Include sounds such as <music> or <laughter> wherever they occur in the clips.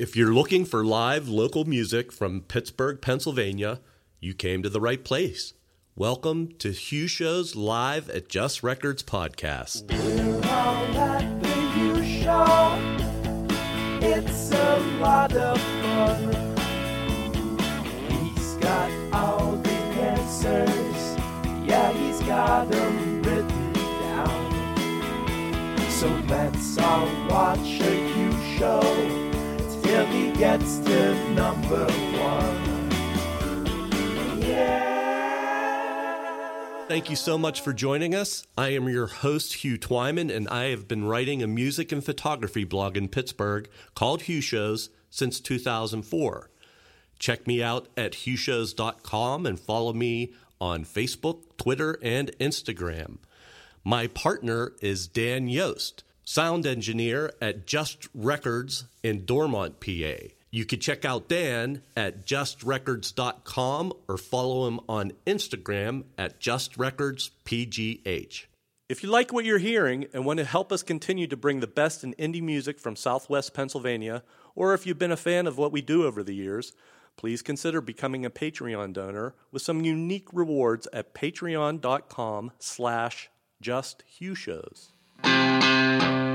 If you're looking for live local music from Pittsburgh, Pennsylvania, you came to the right place. Welcome to Hugh Show's Live at Just Records podcast. We're all at the Hugh Show. It's a lot of fun. He's got all the answers. Yeah, he's got them written down. So let's all watch a Hugh Show gets to number one. Yeah. Thank you so much for joining us. I am your host, Hugh Twyman, and I have been writing a music and photography blog in Pittsburgh called Hugh Shows since 2004. Check me out at hughshows.com and follow me on Facebook, Twitter, and Instagram. My partner is Dan Yost, sound engineer at Just Records in Dormont, PA. You could check out Dan at justrecords.com or follow him on Instagram at justrecordspgh. If you like what you're hearing and want to help us continue to bring the best in indie music from Southwest Pennsylvania, or if you've been a fan of what we do over the years, please consider becoming a Patreon donor with some unique rewards at patreon.com slash justhughshows. Música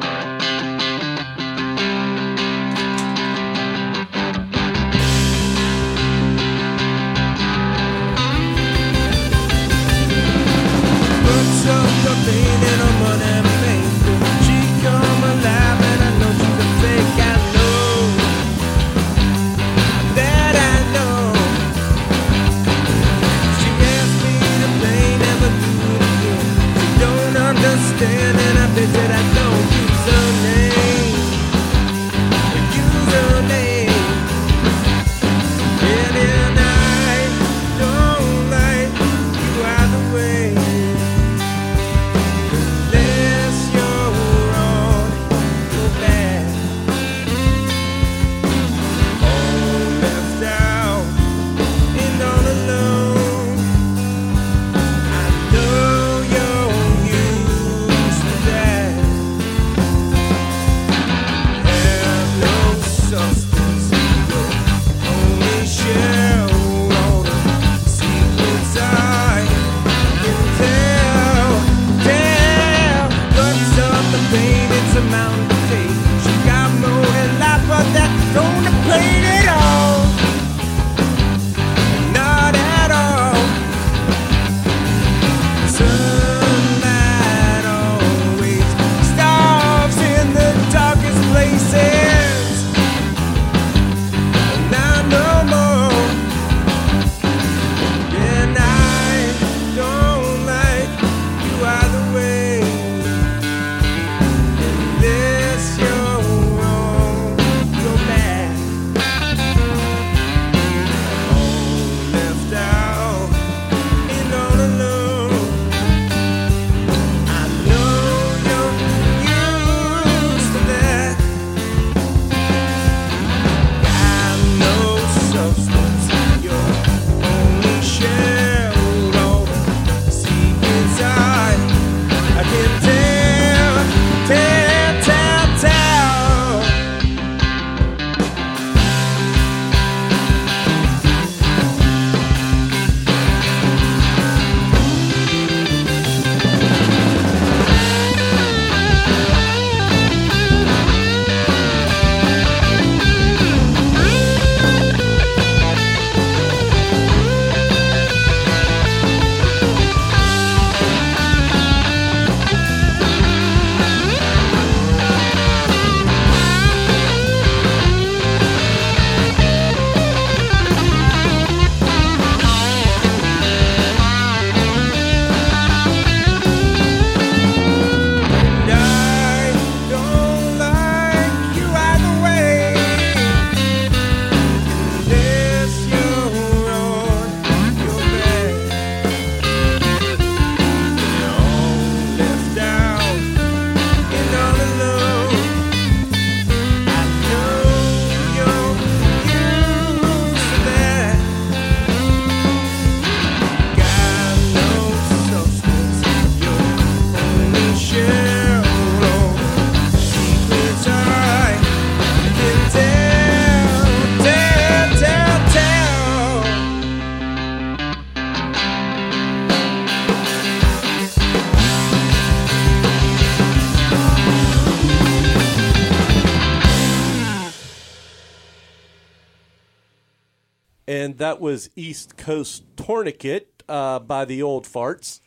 and that was East Coast Tourniquet uh, by the Old Farts.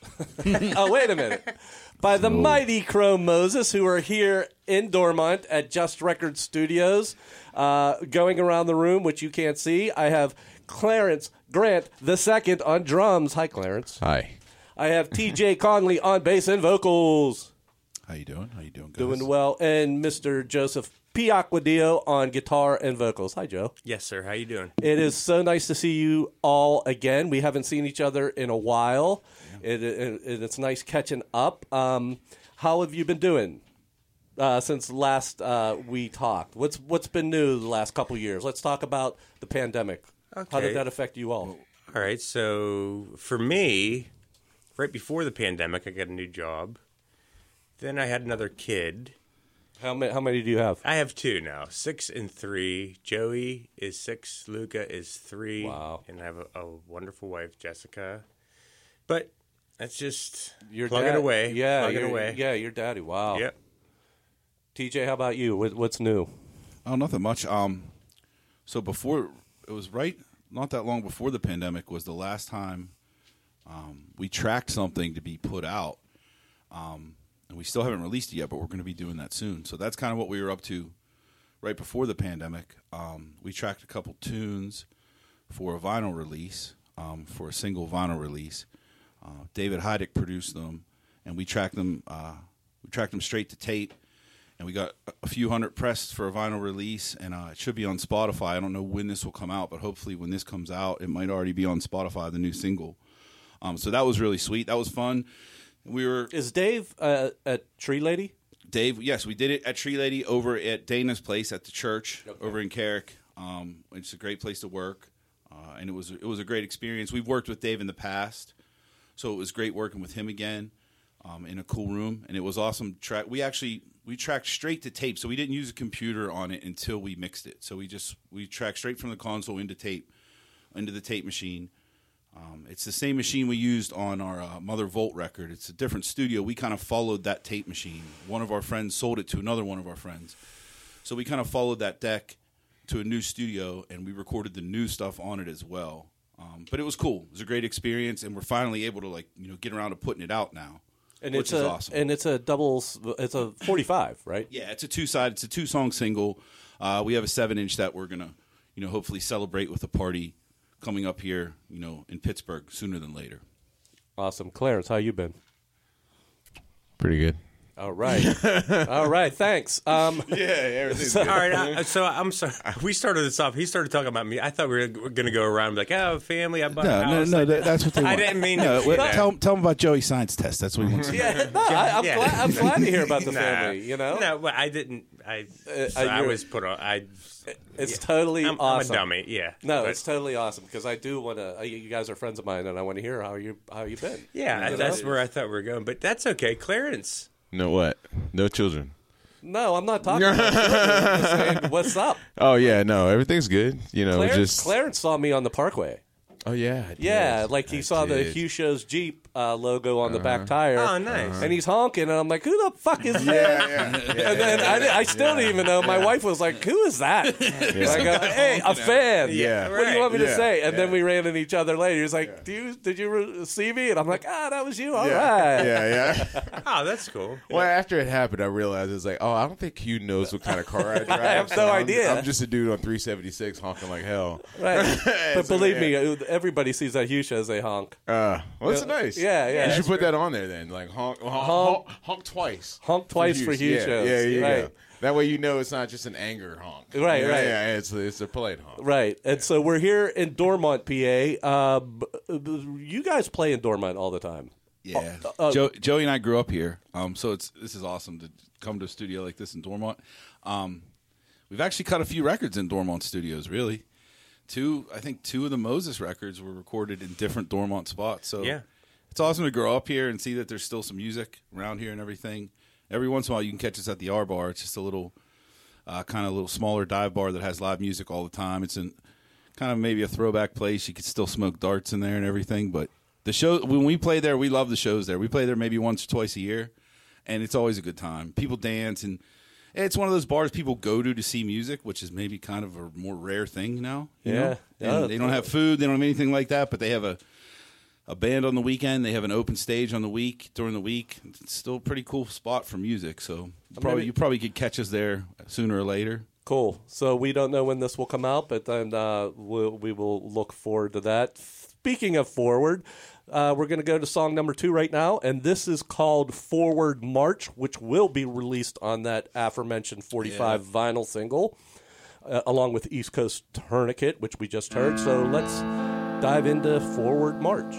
<laughs> oh, wait a minute. By the mighty Chrome Moses, who are here in Dormont at Just Record Studios. Uh, going around the room, which you can't see, I have Clarence Grant the second on drums. Hi, Clarence. Hi. I have T.J. <laughs> Conley on bass and vocals. How you doing? How you doing, guys? Doing well. And Mr. Joseph P. Aquadio on guitar and vocals. Hi, Joe. Yes, sir. How you doing? It is so nice to see you all again. We haven't seen each other in a while. It, it, it- it's nice catching up. Um, how have you been doing uh, since last uh, we talked? What's what's been new the last couple years? Let's talk about the pandemic. How did that affect you all? All right. So for me, right before the pandemic, I got a new job. Then I had another kid. How many how many do you have? I have two now, six and three. Joey is six. Luca is three. Wow. And I have a, a wonderful wife, Jessica. But that's just Your plug dad- it away. Yeah, plug it your- away. Yeah, your daddy. Wow. Yep. TJ, how about you? What, what's new? Oh, nothing much. Um, so before it was right, not that long before the pandemic was the last time um, we tracked something to be put out. Um, and we still haven't released it yet, but we're going to be doing that soon. So that's kind of what we were up to right before the pandemic. Um, we tracked a couple tunes for a vinyl release, um, for a single vinyl release. Uh, David Hidek produced them, and we tracked them. Uh, we tracked them straight to tape, and we got a- few hundred pressed for a vinyl release, and uh, it should be on Spotify. I don't know when this will come out, but hopefully when this comes out, it might already be on Spotify, the new single. Um, so that was really sweet. That was fun. We were Is Dave uh, at Treelady? Dave, yes, we did it at Treelady over at Dana's place at the church over in Carrick. Um, it's a great place to work, uh, and it was it was a great experience. We've worked with Dave in the past, so it was great working with him again um, in a cool room, and it was awesome. Track we actually we tracked straight to tape, so we didn't use a computer on it until we mixed it. So we just we tracked straight from the console into tape, into the tape machine. Um, it's the same machine we used on our uh, Mother Volt record. It's a different studio. We kind of followed that tape machine. One of our friends sold it to another one of our friends. So we kind of followed that deck to a new studio and we recorded the new stuff on it as well. Um, but it was cool. It was a great experience and we're finally able to like, you know, get around to putting it out now. And which it's is a awesome. and it's a double. It's a forty-five, right? Yeah, it's a two side. It's a two song single. Uh, we have a seven inch that we're gonna, you know, hopefully celebrate with a party coming up here, you know, in Pittsburgh sooner than later. Awesome, Clarence. How you been? Pretty good. All right, <laughs> all right. Thanks. Um, <laughs> Yeah, everything's <laughs> good. All right. I, so I'm sorry. We started this off. He started talking about me. I thought we were going to go around and be like, oh, family. I bought a No, no, house. no. That, that's what they I didn't mean No, to- wait, tell, tell them about Joey science test. That's what he wants. to yeah, no, I, I'm, Yeah. glad, I'm glad to hear about the Nah. family. You know, No, but I didn't. I Uh, so I was put on. I. it's totally I'm, awesome. I'm a dummy. Yeah. No, But- it's totally awesome because I do want to. Uh, you guys are friends of mine, and I want to hear how you how you been. Yeah, You know? that's where I thought we were going. But that's okay. Clarence. No what? No children. No, I'm not talking. about. I'm just saying, <laughs> What's up? Oh yeah, no, everything's good. You know, Clarence, just Clarence saw me on the Parkway. Oh yeah, I Yeah, did. like he I saw the. Hugh Show's Jeep uh, logo on the back tire. Oh, nice. And he's honking, and I'm like, "Who the fuck is that?" <laughs> and then I, di- I still didn't even know. My wife was like, "Who is that?" <laughs> I go, "Hey, a fan." Yeah. What do you want me to Yeah. say? And then we ran into each other later. He's like, "Do you did you re- see me?" And I'm like, "Ah, that was you. All right." Yeah, yeah. <laughs> Oh, that's cool. Well, after it happened, I realized it was like, oh, I don't think Hugh knows what kind of car I drive. I have no I'm- idea. I'm, just a dude on 376 honking like hell. Right. But believe me, everybody sees that Hugh shows they honk. Uh, well, that's nice. Yeah, yeah. yeah. You should put that on there then, like honk, honk, honk, honk twice. Honk twice for Hugh yeah. Yeah, yeah, Right. That way you know it's not just an anger honk. Right, yeah, right. Yeah, it's it's a polite honk. Right. And so we're here in Dormont, PA. Uh, b- b- you guys play in Dormont all the time. Yeah, uh, Joe, Joey and I grew up here, um, so it's this is awesome to come to a studio like this in Dormont. Um, we've actually cut a few records in Dormont studios. Really, two I think two of the Moses records were recorded in different Dormont spots. So Yeah. It's awesome to grow up here and see that there's still some music around here and everything. Every once in a while, you can catch us at the R Bar. It's just a little uh, kind of a little smaller dive bar that has live music all the time. It's in kind of maybe a throwback place. You could still smoke darts in there and everything. But the show when we play there, we love the shows there. We play there maybe once or twice a year, and it's always a good time. People dance and It's one of those bars people go to to see music, which is maybe kind of a more rare thing now. you Yeah. know? And Yeah. they don't have food, they don't have anything like that, but they have a a band on the weekend. They have an open stage on the week during the week. It's still a pretty cool spot for music. So probably you probably could catch us there sooner or later. Cool. So we don't know when this will come out, but then uh, we'll, we will look forward to that. Speaking of forward, uh, we're going to go to song number two right now, and this is called Forward March, which will be released on that aforementioned 45 vinyl single, uh, along with East Coast Tourniquet, which we just heard. So let's dive into Forward March.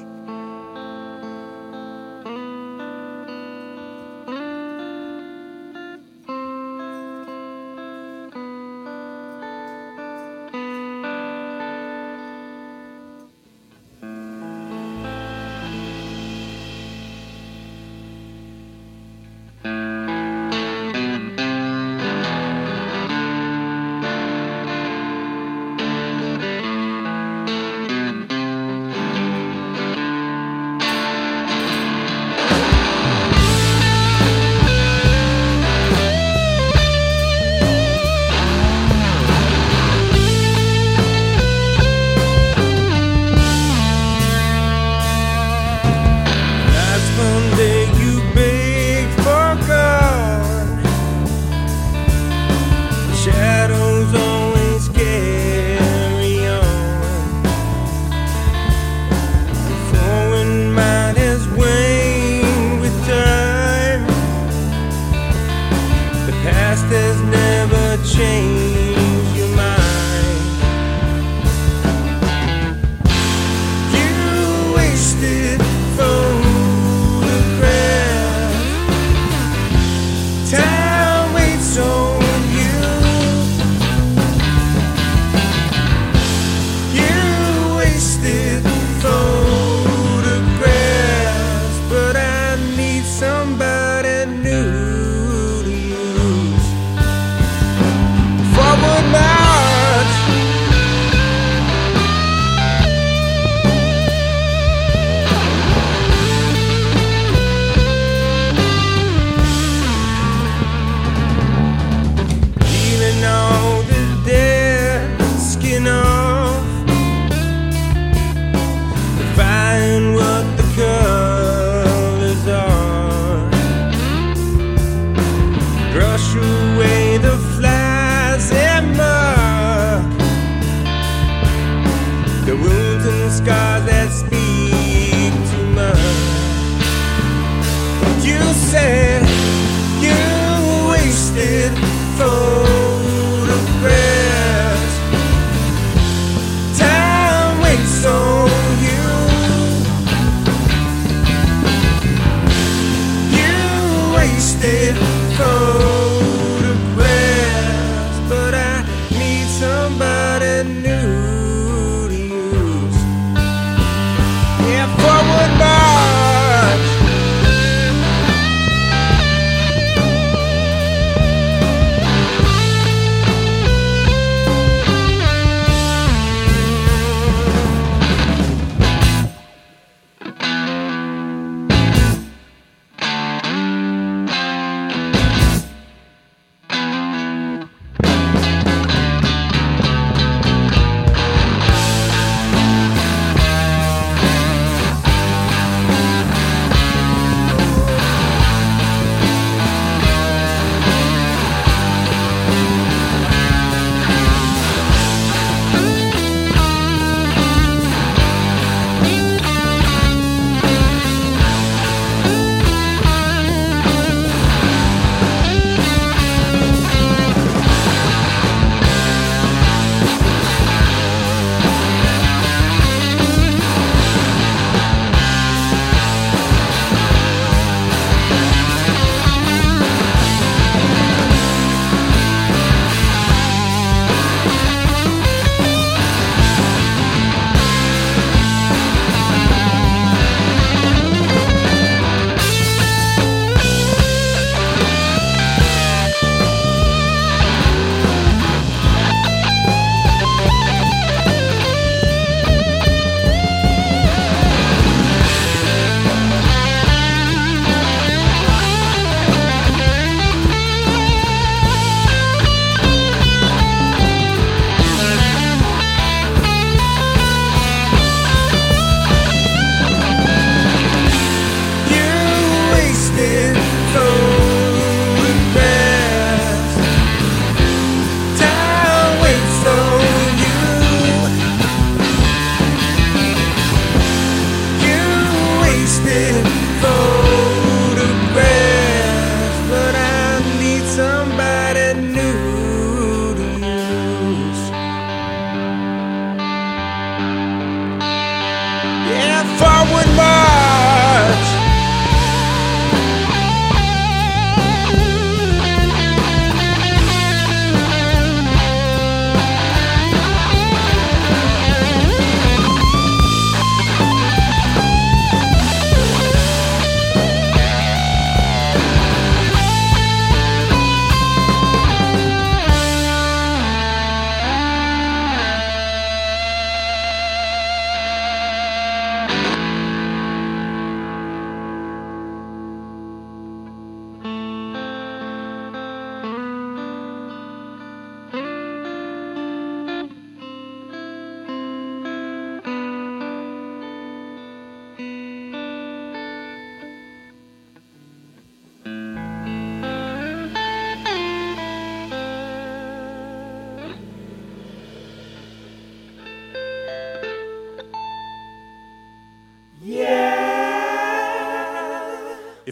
You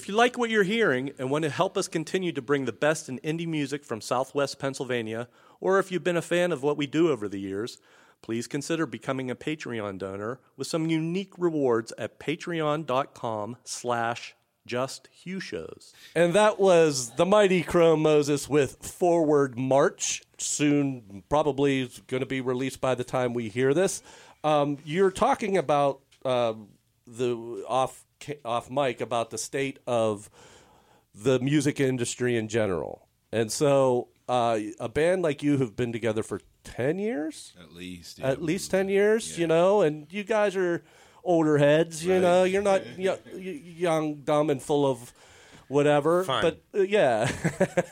If you like what you're hearing and want to help us continue to bring the best in indie music from Southwest Pennsylvania, or if you've been a fan of what we do over the years, please consider becoming a Patreon donor with some unique rewards at patreon.com slash just Hugh shows. And that was the mighty Chrome Moses with Forward March. Soon, probably going to be released by the time we hear this. Um, you're talking about uh, the off off mic about the state of the music industry in general, and so uh, a band like you have been together for ten years? At least. at least 10 years, you know, and you guys are older heads, you know, you're not <laughs> y- young, dumb, and full of whatever. Fun. But uh, yeah,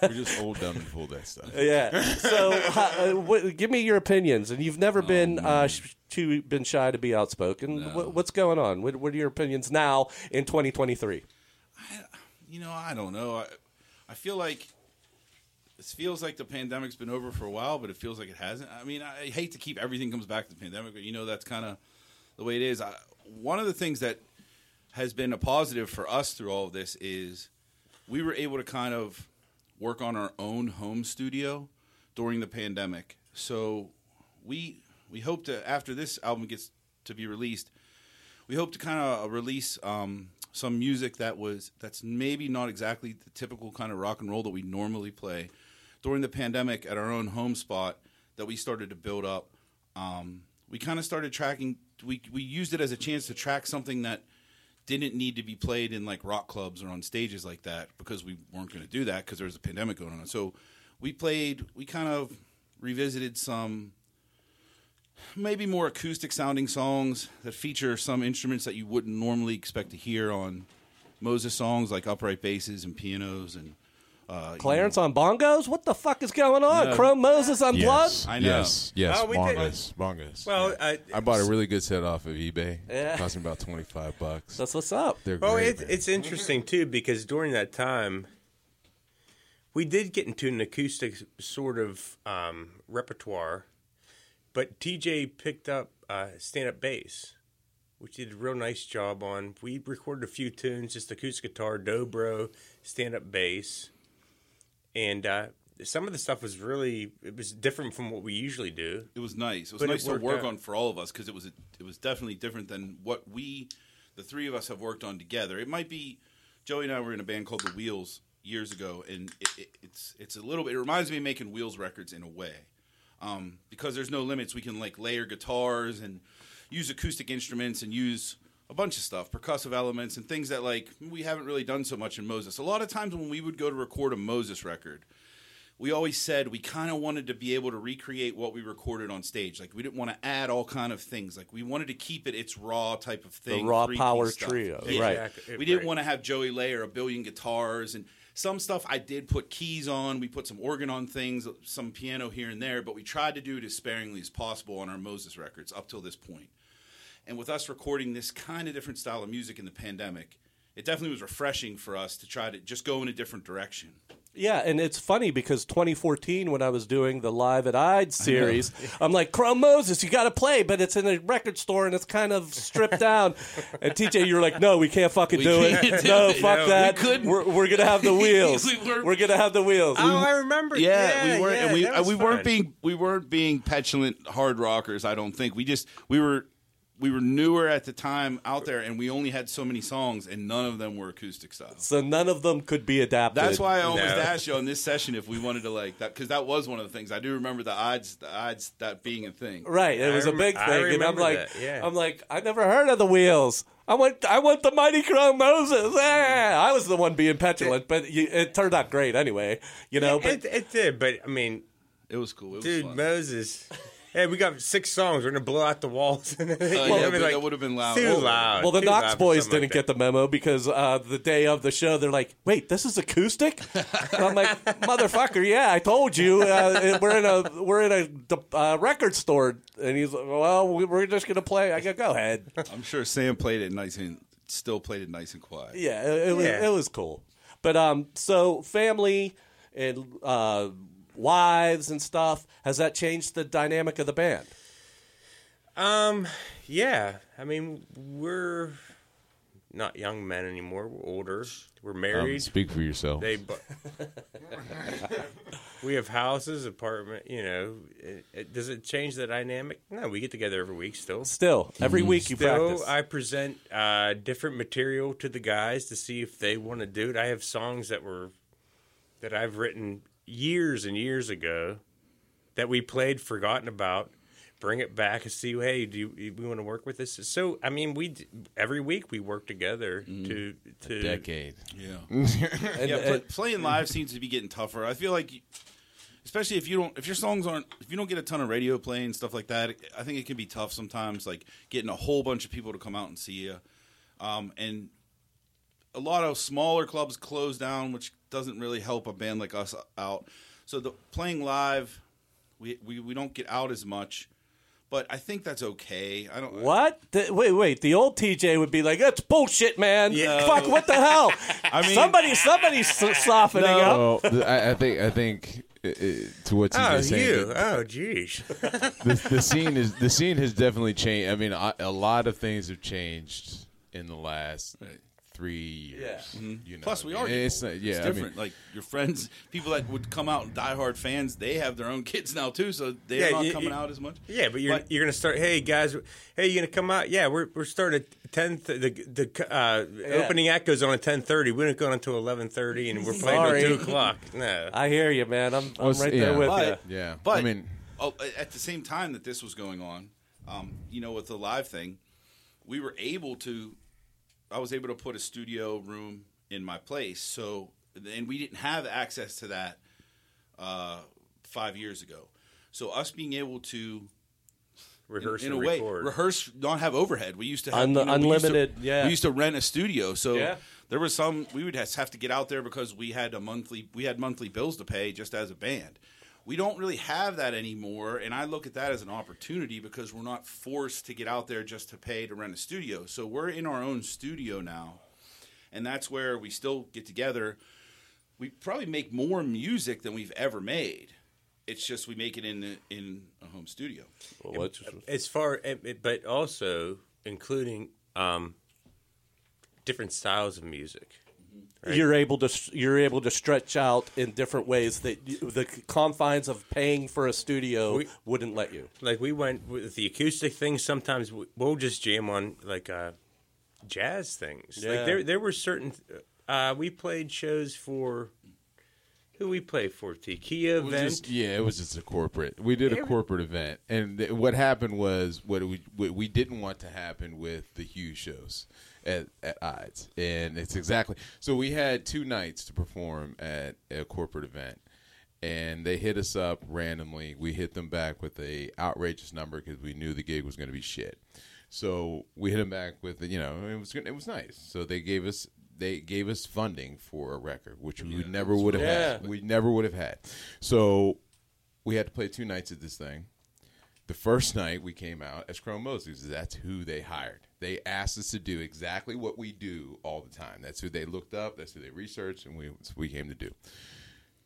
We're just old, dumb, and full that stuff. yeah. So uh, what, give me your opinions. And you've never been uh, sh- too been shy to be outspoken. What, what's going on? What, what are your opinions now in 2023? You know, I don't know. I, I feel like it feels like the pandemic's been over for a while, but it feels like it hasn't. I mean, I hate to keep everything comes back to the pandemic, but you know that's kind of the way it is. I, one of the things that has been a positive for us through all of this is we were able to kind of work on our own home studio during the pandemic. So we we hope to after this album gets to be released, we hope to kind of release um, some music that was that's maybe not exactly the typical kind of rock and roll that we normally play during the pandemic at our own home spot that we started to build up. Um, we kind of started tracking. We we used it as a chance to track something that didn't need to be played in like rock clubs or on stages like that because we weren't going to do that because there was a pandemic going on. So we played. We kind of revisited some maybe more acoustic sounding songs that feature some instruments that you wouldn't normally expect to hear on Moses songs like upright basses and pianos and uh, you Clarence on bongos? What the fuck is going on? No. Chrome Moses on Yes, I know. yes, yes. Oh, we did. bongos, bongos. Well, uh, I bought a really good set off of eBay. Yeah. Cost me about twenty five bucks. That's what's up. They're Well, great. it, it's interesting too because during that time, we did get into an acoustic sort of um, repertoire, but TJ picked up uh, stand-up bass, which he did a real nice job on. We recorded a few tunes, just acoustic guitar, dobro, stand-up bass, and uh, some of the stuff was really it was different from what we usually do. it was nice. It was But it nice to work out. on for all of us because it was a, it was definitely different than what we, the three of us, have worked on together. It might be Joey and I were in a band called the Wheels years ago, and it, it, it's it's a little bit. It reminds me of making Wheels records in a way, um, because there's no limits. We can like layer guitars and use acoustic instruments and use a bunch of stuff, percussive elements and things that like we haven't really done so much in Moses. A lot of times when we would go to record a Moses record, we always said we kind of wanted to be able to recreate what we recorded on stage. Like we didn't want to add all kind of things. Like we wanted to keep it its raw type of thing. The raw power stuff. trio, Yeah. right. Exactly. We didn't Right. want to have Joey layer a billion guitars and some stuff I did put keys on. We put some organ on things, some piano here and there, but we tried to do it as sparingly as possible on our Moses records up till this point. And with us recording this kind of different style of music in the pandemic, it definitely was refreshing for us to try to just go in a different direction. Yeah, and it's funny because 2014, when I was doing the Live at Eide series, I'm like, Chrome Moses, you got to play, but it's in a record store and it's kind of stripped down. <laughs> And TJ, you're like, no, we can't fucking do it. can't do no, it. fuck No, that. we couldn't. We're, we're going to have the <laughs> wheels. We were- we're going to have the wheels. Oh, I remember. Yeah, we weren't. and we that uh, was we fun. weren't being we weren't being petulant hard rockers. I don't think we just we were we were newer at the time out there, and we only had so many songs, and none of them were acoustic style. so none of them could be adapted. That's why I almost No. asked you on this session if we wanted to like that because that was one of the things I do remember the odds the odds that being a thing. Right, it I was a big thing, and I'm like, yeah. I'm like, I never heard of the wheels. I want, I want the mighty Chrome Moses. Yeah, I was the one being petulant, but you, it turned out great anyway. You know, but it, it did, but I mean, It was cool. It dude, fun. Moses. Hey, we got six songs. We're gonna blow out the walls. <laughs> Uh, yeah, but that would have been loud. Too loud. Well, the too Knox loud for boys something didn't like get the memo because uh, the day of the show, they're like, "Wait, this is acoustic." And I'm like, <laughs> "Motherfucker, yeah, I told you. Uh, we're in a we're in a uh, record store." And he's like, "Well, we- we're just gonna play." I go, "Go ahead." I'm sure Sam played it nice and still played it nice and quiet. Yeah, it, it was Yeah. it was cool. But um, so family and uh, wives and stuff has that changed the dynamic of the band? Um, yeah. I mean, we're not young men anymore. We're older. We're Um, married. speak for yourself. they, bu- we have houses, apartment. You know, it, it, does it change the dynamic? No, we get together every week still. Still, every week you Still, practice. I present uh, different material to the guys to see if they want to do it. I have songs that were that I've written years and years ago that we played, forgotten about. Bring it back and see. Hey, do you, we want to work with this? So, I mean, we every week we work together to to Decade. Yeah. <laughs> And- yeah, and- playing live seems to be getting tougher. I feel like, you- especially if you don't, if your songs aren't, if you don't get a ton of radio play and stuff like that, I think it can be tough sometimes. Like getting a whole bunch of people to come out and see you, um, and a lot of smaller clubs close down, which doesn't really help a band like us out. So the playing live, we we, we don't get out as much. But I think that's okay. I don't. What? The, wait, wait. The old TJ would be like, "That's bullshit, man. Yeah. Fuck, what the hell? <laughs> I mean- somebody, somebody's so- softening up." Well, I, I think I think to what Oh, TJ saying, you. Oh, geez. the, <laughs> the scene is the scene has definitely changed. I mean, I, a lot of things have changed in the last three years. Yeah. You know, Plus, we are. mean, It's not, yeah, it's I mean, different. like your friends, people that would come out and diehard fans, they have their own kids now too, so they're Yeah, not you- coming you- out as much. Yeah, but you're But- you're gonna start. Hey guys, hey, you gonna come out? Yeah, we're we're starting at ten. Th- the the uh, opening act goes on at ten thirty. We don't go on until eleven thirty, and we're playing Sorry. till two o'clock. <laughs> No, I hear you, man. I'm, I'm Well, right yeah. there with But- you. yeah. But I mean, oh, at the same time that this was going on, um, you know, with the live thing, we were able to. I was able to put a studio room in my place, so and we didn't have access to that uh, five years ago. So us being able to rehearse in, in and a way record. rehearse not have overhead we used to have Un- you know, we to- unlimited, yeah. we used to rent a studio so Yeah. there was some we would have to get out there because we had a monthly we had monthly bills to pay just as a band we don't really have that anymore and i look at that as an opportunity because we're not forced to get out there just to pay to rent a studio. So we're in our own studio now and that's where we still get together. We probably make more music than we've ever made. It's just we make it in in a home studio. Well, what's- as far, but also including um, different styles of music. Right. You're able to you're able to stretch out in different ways that you, the confines of paying for a studio We- wouldn't let you. Like we went with the acoustic thing. Sometimes we- we'll just jam on like uh, jazz things. Yeah. Like there, there were certain. Uh, we played shows for. Who we play for? The Kia event. just- yeah, it was just a corporate. We did a corporate event, and th- what happened was what we what we didn't want to happen with the huge shows at at Eide's, and it's exactly so. We had two nights to perform at a corporate event, and they hit us up randomly. We hit them back with a outrageous number because we knew the gig was going to be shit. So we hit them back with you know it was it was nice. So they gave us they gave us funding for a record, which we never would have had. Yeah. We never would have had. So we had to play two nights at this thing. The first night we came out as Chrome Moses. That's who they hired. They asked us to do exactly what we do all the time. That's who they looked up. That's who they researched, and we we came to do.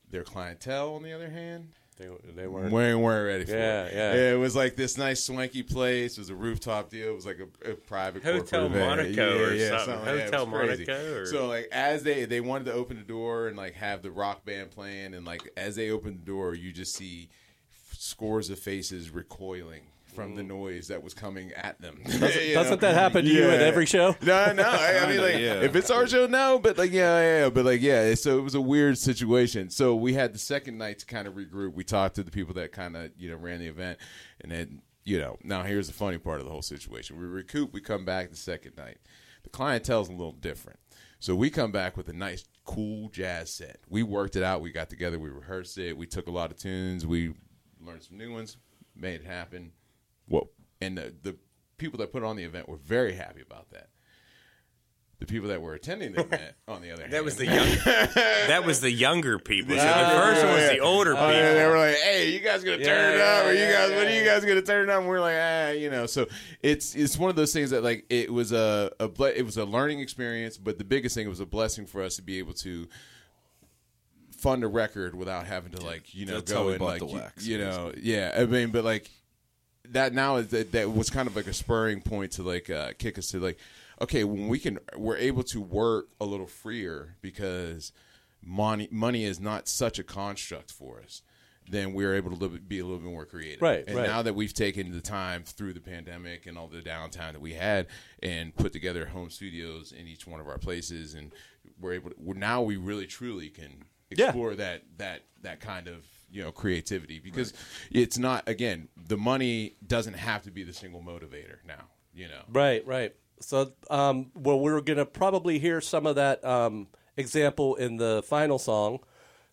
Their clientele, on the other hand, They, they weren't. we weren't ready for Yeah, it. yeah. It was like this nice swanky place. It was a rooftop deal. It was like a, a private Hotel. Monaco or yeah, something. like Hotel. Monaco or- So like as they they wanted to open the door and like have the rock band playing and like as they opened the door, you just see scores of faces recoiling from the noise that was coming at them. Mm. Doesn't, doesn't that happen to you at every show? No, no. I, I mean, <laughs> like, Yeah. if it's our show, no. But like, yeah, yeah, yeah. But like, yeah. So it was a weird situation. So we had the second night to kind of regroup. We talked to the people that kind of you know ran the event, and then you know. Now here's the funny part of the whole situation. We recoup. We come back the second night. The clientele's a little different. So we come back with a nice, cool jazz set. We worked it out. We got together. We rehearsed it. We took a lot of tunes. We learned some new ones. Made it happen. Well, and the, the people that put on the event were very happy about that. The people that were attending the <laughs> event, on the other hand, that was the young. <laughs> that was the younger people. So the first one was the older people. Oh, yeah, they were like, "Hey, you guys gonna turn it Yeah, up? Or you yeah, guys, what are you guys gonna turn it up?" And we're like, "Ah, you know." So it's it's one of those things that like it was a, a ble- it was a learning experience, but the biggest thing it was a blessing for us to be able to fund a record without having to like you know That's go and like the you, you know yeah I mean but like that now is that, that was kind of like a spurring point to like uh, kick us to like, okay, when we can, we're able to work a little freer because money money is not such a construct for us. Then we're able to live, be a little bit more creative, Right, And right. now that we've taken the time through the pandemic and all the downtime that we had, and put together home studios in each one of our places, and we're able to. We're, now we really truly can Yeah. explore that that that kind of you know creativity because it's not again the money doesn't have to be the single motivator now you know Right, right. So, um, well, we're going to probably hear some of that um, example in the final song.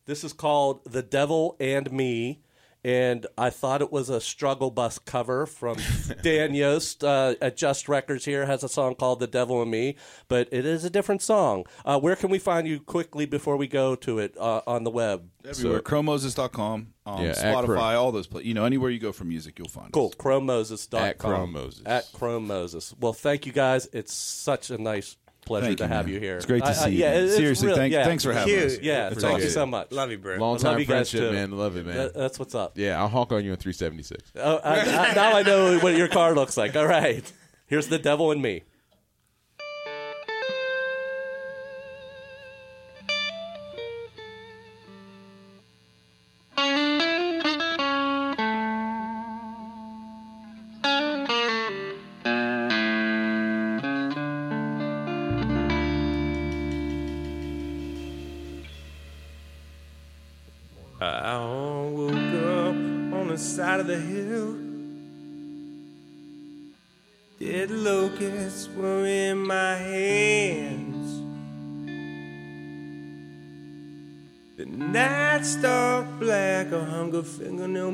This is called The Devil and Me. And I thought it was a struggle bus cover from <laughs> Dan Yost uh, at Just Records here has a song called The Devil and Me, but it is a different song. Uh, where can we find you quickly before we go to it uh, on the web? Everywhere. ChromeMoses.com, um, Yeah, Spotify, all those places. You know, anywhere you go for music, you'll find Cool. us. ChromeMoses.com. At chromoses At Chrome Moses. Well, thank you guys. It's such a nice pleasure Thank to you, have man. you here. It's great to I- I- see you, yeah, man. it's Seriously, real- thank- yeah. thanks for having Cute. us. Yeah, It's thank you good. so much. Love you, bro. long Love time you friendship too. man love it man That- that's what's up. yeah i'll honk on you in 376 Oh, I, I, now I know what your car looks like. All right. Here's the devil and me. Fingernail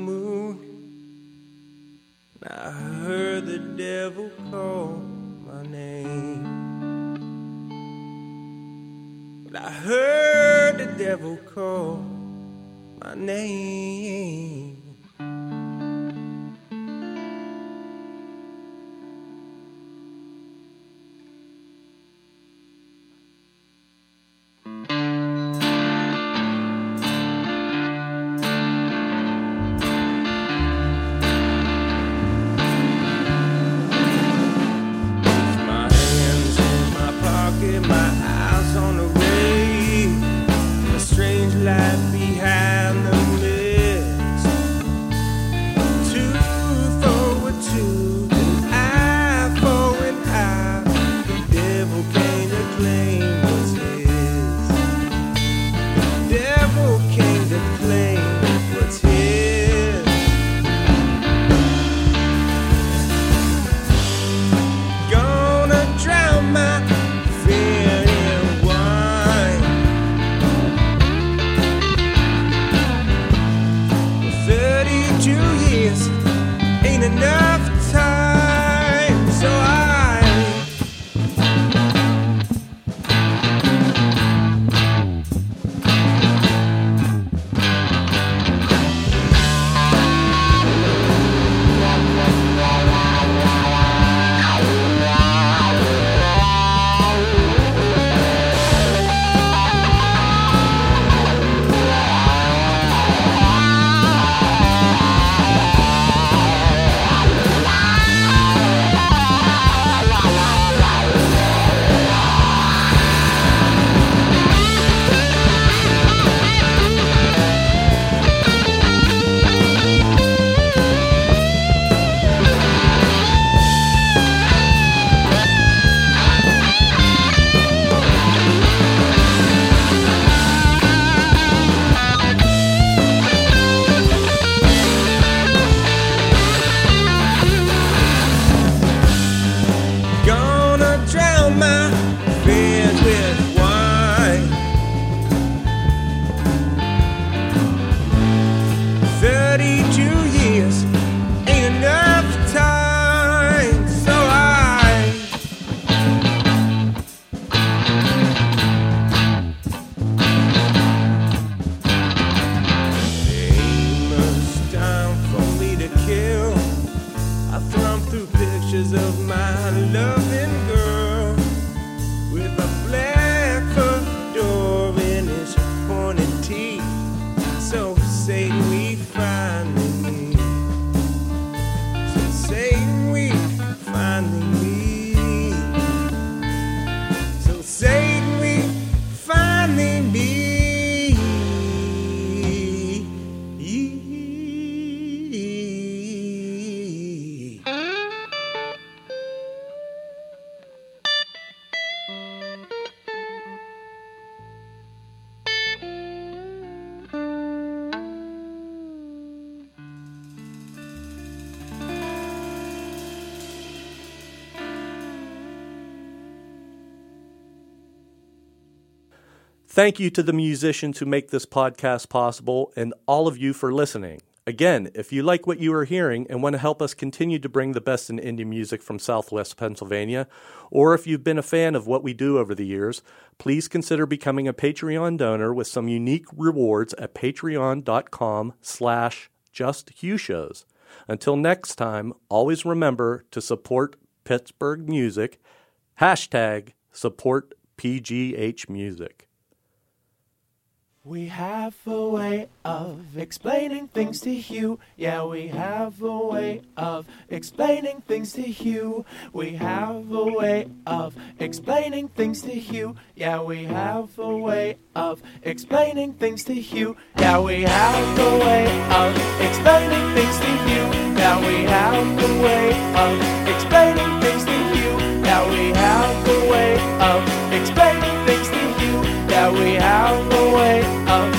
Thank you to the musicians who make this podcast possible and all of you for listening. Again, if you like what you are hearing and want to help us continue to bring the best in indie music from Southwest Pennsylvania, or if you've been a fan of what we do over the years, please consider becoming a Patreon donor with some unique rewards at patreon.com slash justhughshows. Until next time, always remember to support Pittsburgh music. Hashtag support PGH music. We have a way of explaining things to you. Yeah, we have a way of explaining things to you. We have a way of explaining things to you. Yeah, we have a way of explaining things to you. Yeah, we have a way of explaining things to you. Yeah, we have a way of explaining things to you. Yeah, we have a way of explaining Yeah, we have a way of